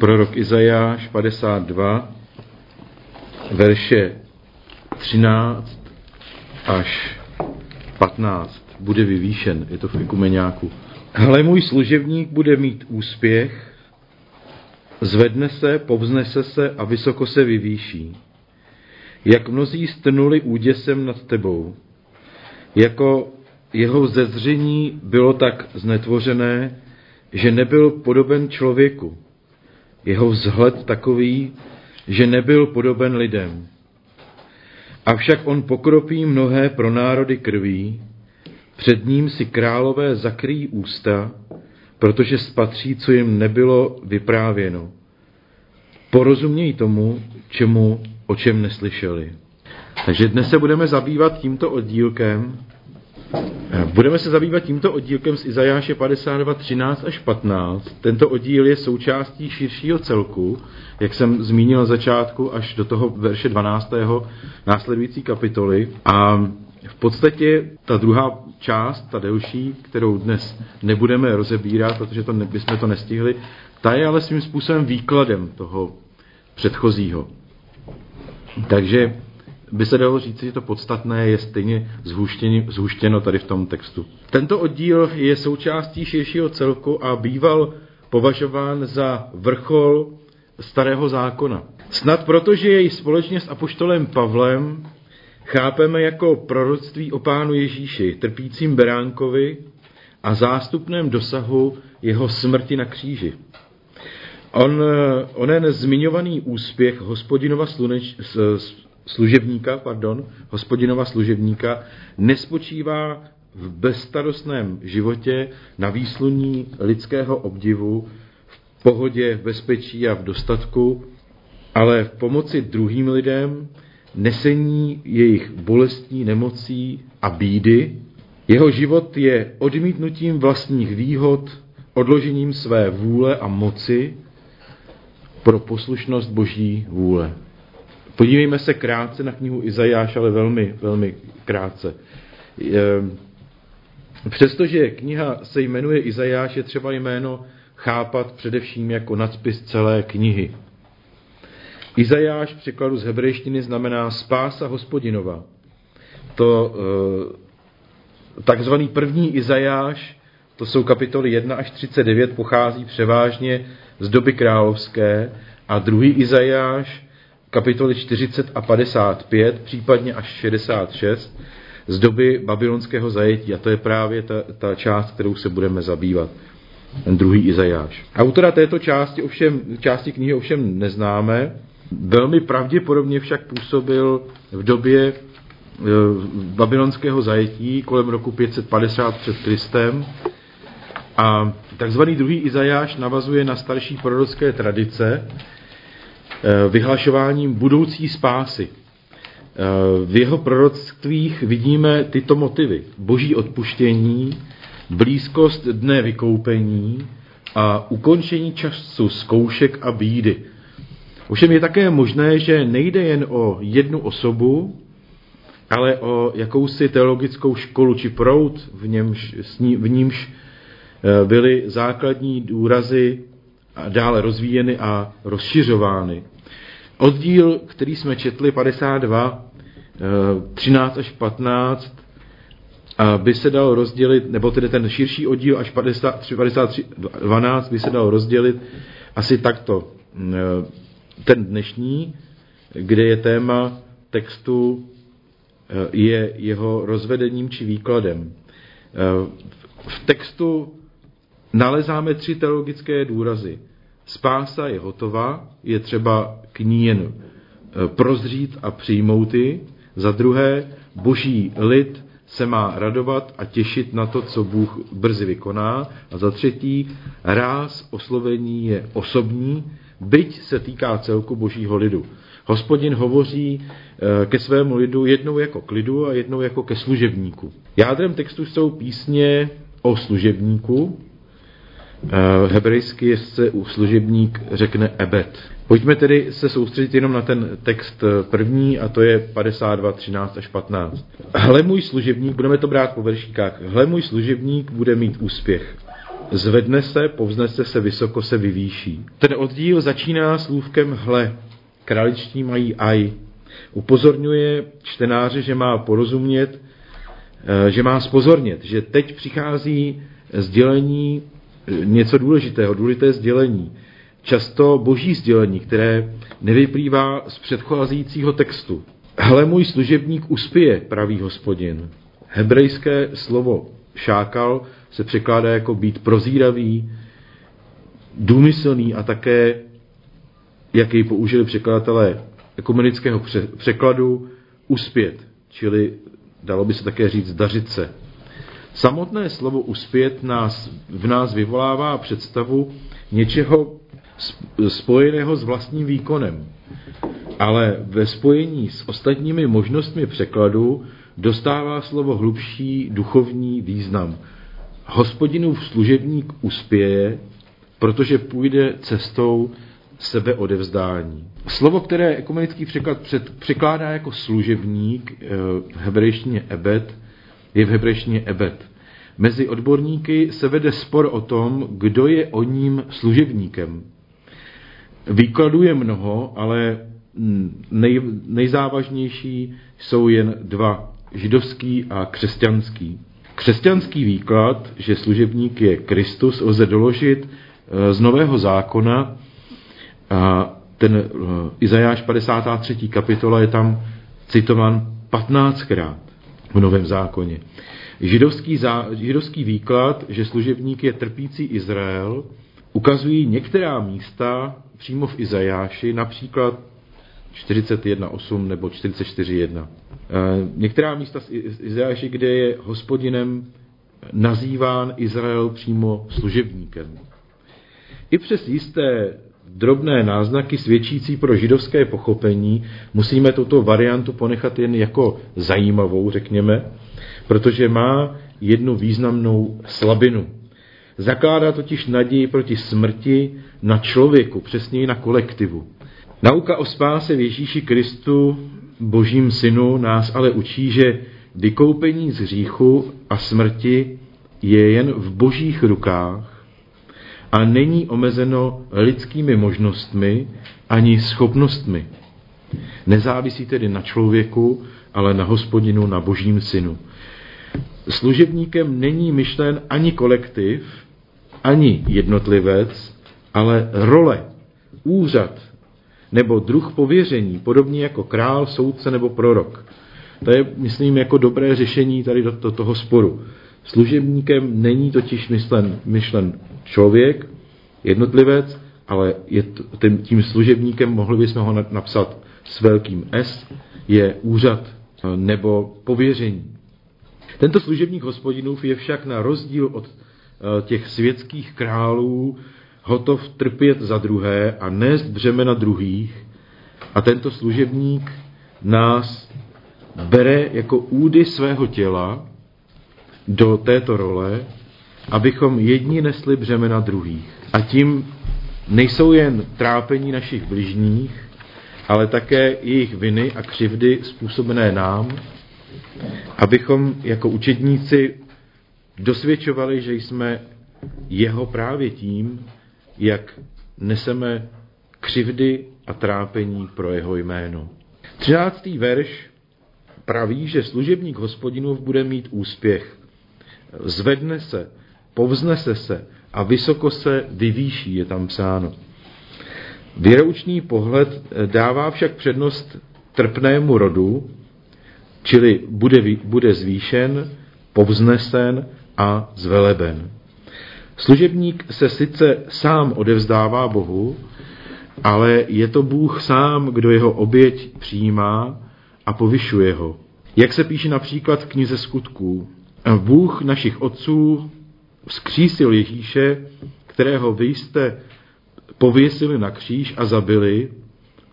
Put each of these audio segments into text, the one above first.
Prorok Izajáš 52, verše 13 až 15 bude vyvýšen, je to v Ekumeniáku. Hle, můj služebník bude mít úspěch, zvedne se, povznese se a vysoko se vyvýší. Jak mnozí strnuli úděsem nad tebou, jako jeho zezření bylo tak znetvořené, že nebyl podoben člověku. Jeho vzhled takový, že nebyl podoben lidem. Avšak on pokropí mnohé pro národy krví, před ním si králové zakryjí ústa, protože spatří, co jim nebylo vyprávěno. Porozumějí tomu, čemu, o čem neslyšeli. Takže dnes se budeme zabývat tímto oddílkem. Budeme se zabývat tímto oddílkem z Izajáše 52, 13 až 15. Tento oddíl je součástí širšího celku, jak jsem zmínil na začátku, až do toho verše 12. následující kapitoly. A v podstatě ta druhá část, ta delší, kterou dnes nebudeme rozebírat, protože to ne, bychom to nestihli, ta je ale svým způsobem výkladem toho předchozího. Takže by se dalo říct, že to podstatné je stejně zhuštěno tady v tom textu. Tento oddíl je součástí širšího celku a býval považován za vrchol starého zákona. Snad protože jej společně s apoštolem Pavlem chápeme jako proroctví o Pánu Ježíši, trpícím beránkovi a zástupném dosahu jeho smrti na kříži. On, onen zmiňovaný úspěch hospodinova sluneč, služebníka, pardon, hospodinova služebníka, nespočívá v bezstarostném životě na výsluní lidského obdivu, v pohodě, v bezpečí a v dostatku, ale v pomoci druhým lidem, nesení jejich bolestí, nemocí a bídy. Jeho život je odmítnutím vlastních výhod, odložením své vůle a moci pro poslušnost Boží vůle. Podívejme se krátce na knihu Izajáš, ale velmi, velmi krátce. Přestože kniha se jmenuje Izajáš, je třeba jméno chápat především jako nadpis celé knihy. Izajáš v překladu z hebrejštiny znamená spása hospodinova. To eh, takzvaný první Izajáš, to jsou kapitoly 1 až 39, pochází převážně z doby královské a druhý Izajáš, kapitoly 40 a 55, případně až 66, z doby babylonského zajetí. A to je právě ta, ta část, kterou se budeme zabývat. Ten druhý Izajáš. Autora této části, ovšem, části knihy ovšem neznáme, Velmi pravděpodobně však působil v době eh, babylonského zajetí kolem roku 550 před Kristem a takzvaný druhý Izajáš navazuje na starší prorocké tradice vyhlašováním budoucí spásy. Eh, v jeho proroctvích vidíme tyto motivy. Boží odpuštění, blízkost dne vykoupení a ukončení času zkoušek a bídy. Ovšem je také možné, že nejde jen o jednu osobu, ale o jakousi teologickou školu či proud, v, němž, v nímž eh, byly základní důrazy dále rozvíjeny a rozšiřovány. Oddíl, který jsme četli, 52, 13 eh, až 15, by se dal rozdělit, nebo tedy ten širší oddíl až 53, 53, 12 by se dal rozdělit asi takto. Eh, ten dnešní, kde je téma textu, eh, je jeho rozvedením či výkladem. V textu nalezáme tři teologické důrazy. Spása je hotová, je třeba k ní jen eh, prozřít a přijmout ji. Za druhé, boží lid se má radovat a těšit na to, co Bůh brzy vykoná. A za třetí, ráz oslovení je osobní, byť se týká celku božího lidu. Hospodin hovoří eh, ke svému lidu jednou jako k lidu a jednou jako ke služebníku. Jádrem textu jsou písně o služebníku. Eh, hebrejsky u služebník řekne ebet. Pojďme tedy se soustředit jenom na ten text první, a to je 52, 13 až 15. Hle můj služebník, budeme to brát po veršíkách, hle můj služebník bude mít úspěch. Zvedne se, povznese se, vysoko se vyvýší. Ten oddíl začíná slůvkem hle. Králičtí mají aj. Upozorňuje čtenáře, že má porozumět, eh, že má spozornět, že teď přichází sdělení eh, něco důležitého, důležité sdělení. Často boží sdělení, které nevyplývá z předcházejícího textu. Hle můj služebník uspěje, pravý hospodin. Hebrejské slovo šákal se překládá jako být prozíravý, důmyslný a také, jak jej použili překladatelé ekumenického překladu, uspět, čili dalo by se také říct dařit se. Samotné slovo uspět nás, v nás vyvolává představu něčeho spojeného s vlastním výkonem. Ale ve spojení s ostatními možnostmi překladu dostává slovo hlubší duchovní význam. Hospodinův služebník uspěje, protože půjde cestou sebeodevzdání. Slovo, které ekumenický překlad před, překládá jako služebník, eh, v hebrejštině ebed, je v hebrejštině ebed. Mezi odborníky se vede spor o tom, kdo je o ním služebníkem. Výkladů je mnoho, ale nej, nejzávažnější jsou jen dva, židovský a křesťanský. Křesťanský výklad, že služebník je Kristus, lze doložit eh, z Nového zákona a ten eh, Izajáš 53. kapitola je tam citovan 15krát v Novém zákoně. Židovský, zá, židovský výklad, že služebník je trpící Izrael, ukazují některá místa přímo v Izajáši, například 41.8 nebo 44.1. Eh, některá místa z Izajáši, kde je hospodinem nazýván Izrael přímo služebníkem. I přes jisté drobné náznaky svědčící pro židovské pochopení musíme tuto variantu ponechat jen jako zajímavou, řekněme, protože má jednu významnou slabinu. Zakládá totiž naději proti smrti na člověku, přesněji na kolektivu. Nauka o spáse v Ježíši Kristu, Božím synu, nás ale učí, že vykoupení z hříchu a smrti je jen v božích rukách a není omezeno lidskými možnostmi ani schopnostmi. Nezávisí tedy na člověku, ale na hospodinu, na božím synu. Služebníkem není myšlen ani kolektiv, ani jednotlivec, ale role, úřad nebo druh pověření, podobně jako král, soudce nebo prorok. To je, myslím, jako dobré řešení tady do, do toho sporu. Služebníkem není totiž myšlen, myšlen člověk, jednotlivec, ale je tím, tím služebníkem, mohli bychom ho napsat s velkým S, je úřad eh, nebo pověření. Tento služebník hospodinův je však na rozdíl od eh, těch světských králů hotov trpět za druhé a nést břemena druhých a tento služebník nás bere jako údy svého těla do této role, abychom jedni nesli břemena druhých. A tím nejsou jen trápení našich bližních, ale také jejich viny a křivdy způsobené nám, abychom jako učedníci dosvědčovali, že jsme jeho právě tím, jak neseme křivdy a trápení pro jeho jméno. 13. verš praví, že služebník hospodinův bude mít úspěch. Zvedne se, povznese se a vysoko se vyvýší, je tam psáno. Věroučný pohled dává však přednost trpnému rodu, čili bude, bude zvýšen, povznesen a zveleben. Služebník se sice sám odevzdává Bohu, ale je to Bůh sám, kdo jeho oběť přijímá a povyšuje ho. Jak se píše například v knize skutků. Bůh našich otců vzkřísil Ježíše, kterého vy jste pověsili na kříž a zabili,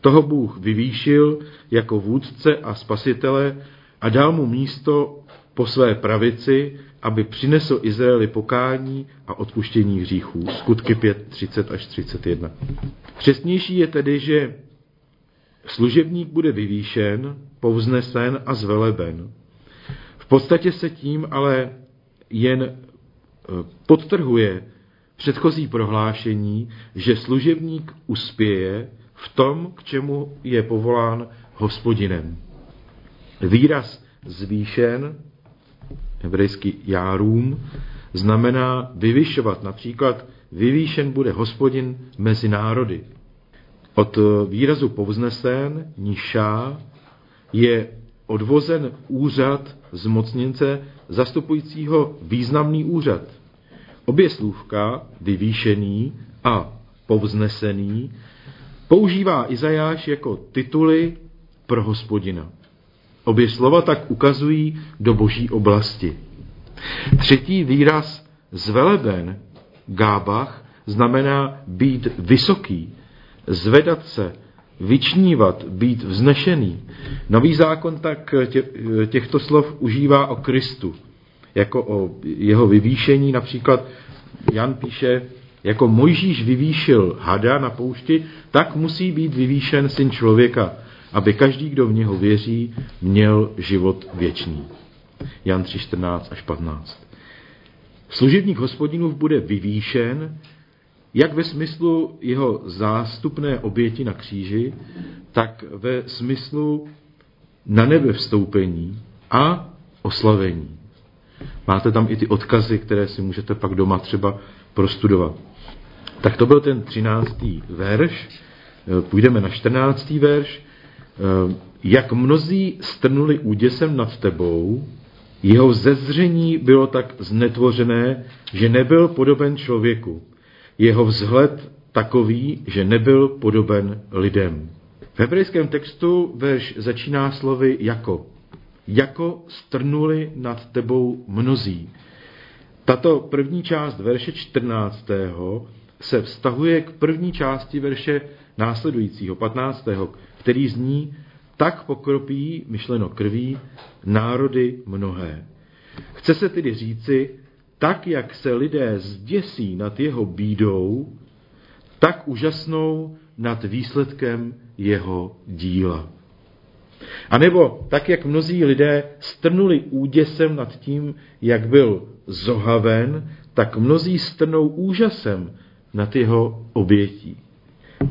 toho Bůh vyvýšil jako vůdce a spasitele a dal mu místo po své pravici, aby přinesl Izraeli pokání a odpuštění hříchů. Skutky 5, 30 až 31. Přesnější je tedy, že služebník bude vyvýšen, povznesen a zveleben. V podstatě se tím ale jen eh, podtrhuje předchozí prohlášení, že služebník uspěje v tom, k čemu je povolán hospodinem. Výraz zvýšen, hebrejský járům, znamená vyvyšovat. Například vyvýšen bude hospodin mezi národy. Od výrazu povznesen, nižá, je odvozen úřad zmocněnce zastupujícího významný úřad. Obě slůvka, vyvýšený a povznesený, používá Izajáš jako tituly pro hospodina. Obě slova tak ukazují do boží oblasti. Třetí výraz zveleben, gábach, znamená být vysoký, zvedat se, vyčnívat, být vznešený. Nový zákon tak tě, těchto slov užívá o Kristu, jako o jeho vyvýšení. Například Jan píše, jako Mojžíš vyvýšil hada na poušti, tak musí být vyvýšen syn člověka, aby každý, kdo v něho věří, měl život věčný. Jan 3, 14 až 15. Služebník hospodinův bude vyvýšen, jak ve smyslu jeho zástupné oběti na kříži, tak ve smyslu na nebe vstoupení a oslavení. Máte tam i ty odkazy, které si můžete pak doma třeba prostudovat. Tak to byl ten třináctý verš. Půjdeme na čtrnáctý verš. Jak mnozí strnuli úděsem nad tebou, jeho zezření bylo tak znetvořené, že nebyl podoben člověku. Jeho vzhled takový, že nebyl podoben lidem. V hebrejském textu verš začíná slovy jako. Jako strnuli nad tebou mnozí. Tato první část verše 14. se vztahuje k první části verše následujícího, 15. který zní, tak pokropí, myšleno krví, národy mnohé. Chce se tedy říci, tak jak se lidé zděsí nad jeho bídou, tak úžasnou nad výsledkem jeho díla. A nebo tak, jak mnozí lidé strnuli úděsem nad tím, jak byl zohaven, tak mnozí strnou úžasem nad jeho obětí.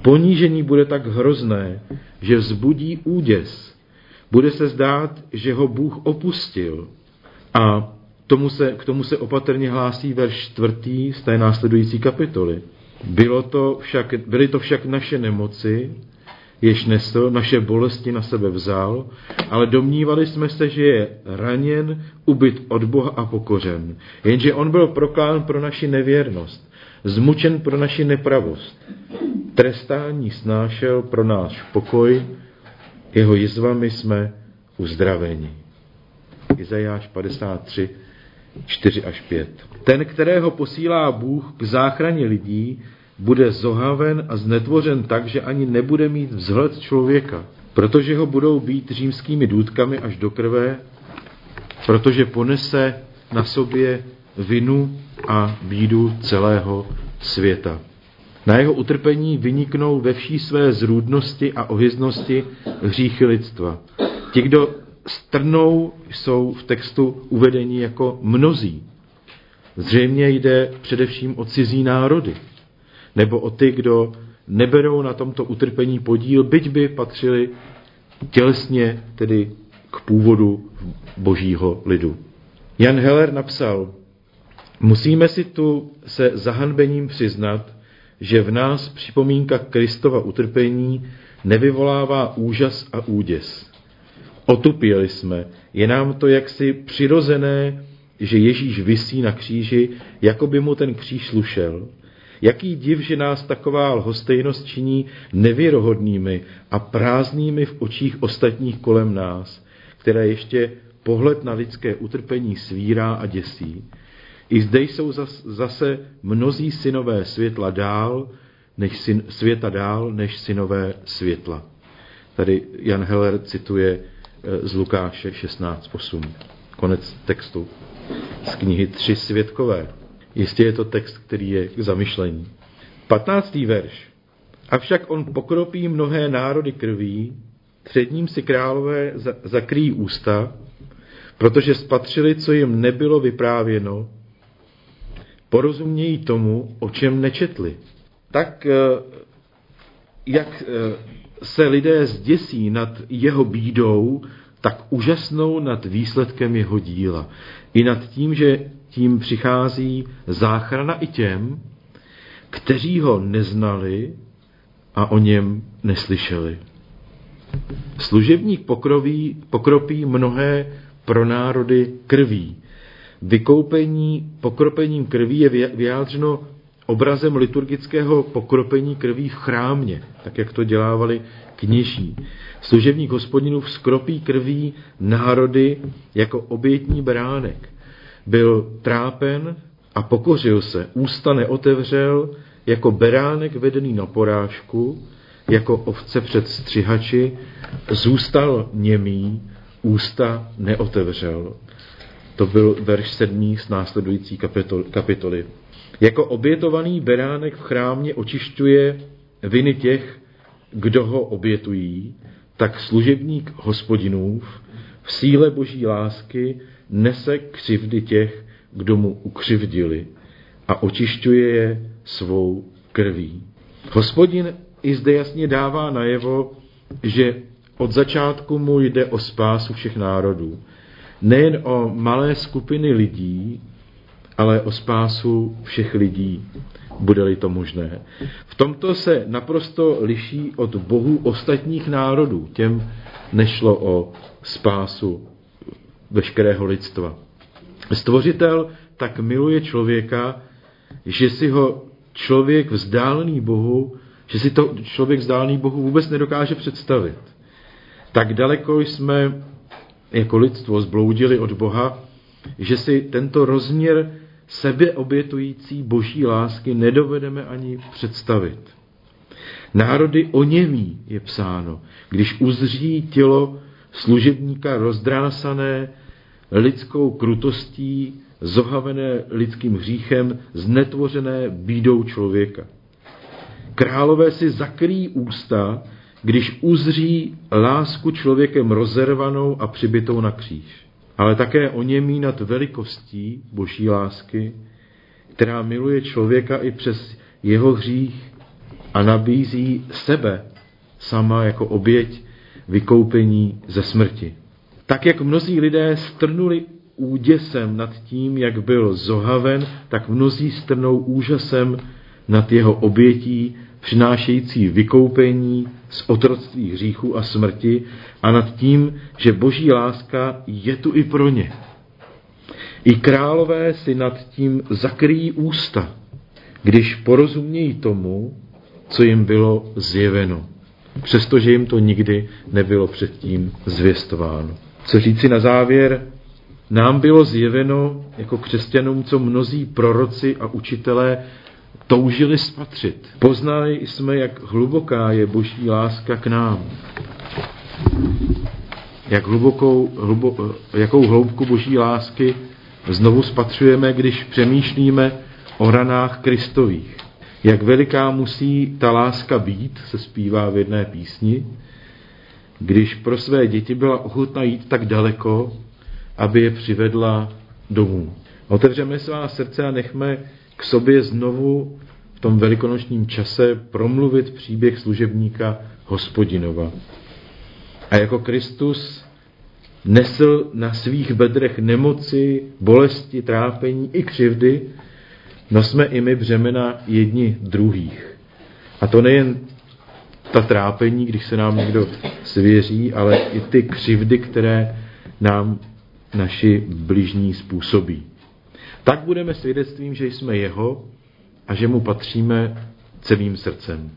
Ponížení bude tak hrozné, že vzbudí úděs. Bude se zdát, že ho Bůh opustil. A tomu se, k tomu se opatrně hlásí verš čtvrtý z té následující kapitoly. Bylo to však, byly to však naše nemoci, jež nesl, naše bolesti na sebe vzal, ale domnívali jsme se, že je raněn, ubyt od Boha a pokořen. Jenže on byl proklán pro naši nevěrnost, zmučen pro naši nepravost. Trestání snášel pro náš pokoj, jeho jizvami jsme uzdraveni. Izajáš 53, 4 až 5. Ten, kterého posílá Bůh k záchraně lidí, bude zohaven a znetvořen tak, že ani nebude mít vzhled člověka, protože ho budou být římskými důdkami až do krve, protože ponese na sobě vinu a bídu celého světa. Na jeho utrpení vyniknou ve vší své zrůdnosti a ohyznosti hříchy lidstva. Ti, kdo strnou, jsou v textu uvedení jako mnozí. Zřejmě jde především o cizí národy nebo o ty, kdo neberou na tomto utrpení podíl, byť by patřili tělesně tedy k původu božího lidu. Jan Heller napsal, musíme si tu se zahanbením přiznat, že v nás připomínka Kristova utrpení nevyvolává úžas a úděs. Otupěli jsme, je nám to jaksi přirozené, že Ježíš visí na kříži, jako by mu ten kříž slušel, Jaký div, že nás taková lhostejnost činí nevěrohodnými a prázdnými v očích ostatních kolem nás, které ještě pohled na lidské utrpení svírá a děsí. I zde jsou zase mnozí synové světla dál, než syn, světa dál, než synové světla. Tady Jan Heller cituje eh, z Lukáše 16.8. Konec textu z knihy Tři světkové. Jistě je to text, který je k zamyšlení. 15. verš. Avšak on pokropí mnohé národy krví, před ním si králové zakrýjí ústa, protože spatřili, co jim nebylo vyprávěno, porozumějí tomu, o čem nečetli. Tak eh, jak eh, se lidé zděsí nad jeho bídou, tak úžasnou nad výsledkem jeho díla. I nad tím, že tím přichází záchrana i těm, kteří ho neznali a o něm neslyšeli. Služebník pokroví, pokropí mnohé pro národy krví. Vykoupení pokropením krví je vyjádřeno obrazem liturgického pokropení krví v chrámě, tak jak to dělávali kněží. Služebník hospodinův skropí krví národy jako obětní bránek. Byl trápen a pokořil se, ústa neotevřel, jako beránek vedený na porážku, jako ovce před střihači, zůstal němý, ústa neotevřel. To byl verš sedmý z následující kapitoly. Jako obětovaný beránek v chrámě očišťuje viny těch, kdo ho obětují, tak služebník hospodinův v síle boží lásky nese křivdy těch, kdo mu ukřivdili a očišťuje je svou krví. Hospodin i zde jasně dává najevo, že od začátku mu jde o spásu všech národů. Nejen o malé skupiny lidí, ale o spásu všech lidí, bude-li to možné. V tomto se naprosto liší od bohů ostatních národů. Těm nešlo o spásu veškerého lidstva. Stvořitel tak miluje člověka, že si ho člověk vzdálený Bohu, že si to člověk vzdálený Bohu vůbec nedokáže představit. Tak daleko jsme jako lidstvo zbloudili od Boha, že si tento rozměr sebeobětující boží lásky nedovedeme ani představit. Národy oněmí je psáno, když uzří tělo služebníka rozdrásané lidskou krutostí, zohavené lidským hříchem, znetvořené bídou člověka. Králové si zakrýjí ústa, když uzří lásku člověkem rozervanou a přibitou na kříž ale také o němí nad velikostí boží lásky, která miluje člověka i přes jeho hřích a nabízí sebe sama jako oběť vykoupení ze smrti. Tak jak mnozí lidé strnuli úděsem nad tím, jak byl zohaven, tak mnozí strnou úžasem nad jeho obětí, přinášející vykoupení z otroctví hříchu a smrti a nad tím, že boží láska je tu i pro ně. I králové si nad tím zakryjí ústa, když porozumějí tomu, co jim bylo zjeveno, přestože jim to nikdy nebylo předtím zvěstováno. Co říci na závěr? Nám bylo zjeveno jako křesťanům, co mnozí proroci a učitelé toužili spatřit. Poznali jsme, jak hluboká je boží láska k nám. Jak hlubokou, hlubo, jakou hloubku boží lásky znovu spatřujeme, když přemýšlíme o ranách Kristových. Jak veliká musí ta láska být, se zpívá v jedné písni, když pro své děti byla ochotná jít tak daleko, aby je přivedla domů. Otevřeme svá srdce a nechme k sobě znovu v tom velikonočním čase promluvit příběh služebníka hospodinova. A jako Kristus nesl na svých bedrech nemoci, bolesti, trápení i křivdy, nosme i my břemena jedni druhých. A to nejen ta trápení, když se nám někdo svěří, ale i ty křivdy, které nám naši bližní způsobí tak budeme svědectvím, že jsme jeho a že mu patříme celým srdcem.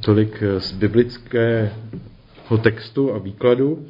Tolik z biblického textu a výkladu.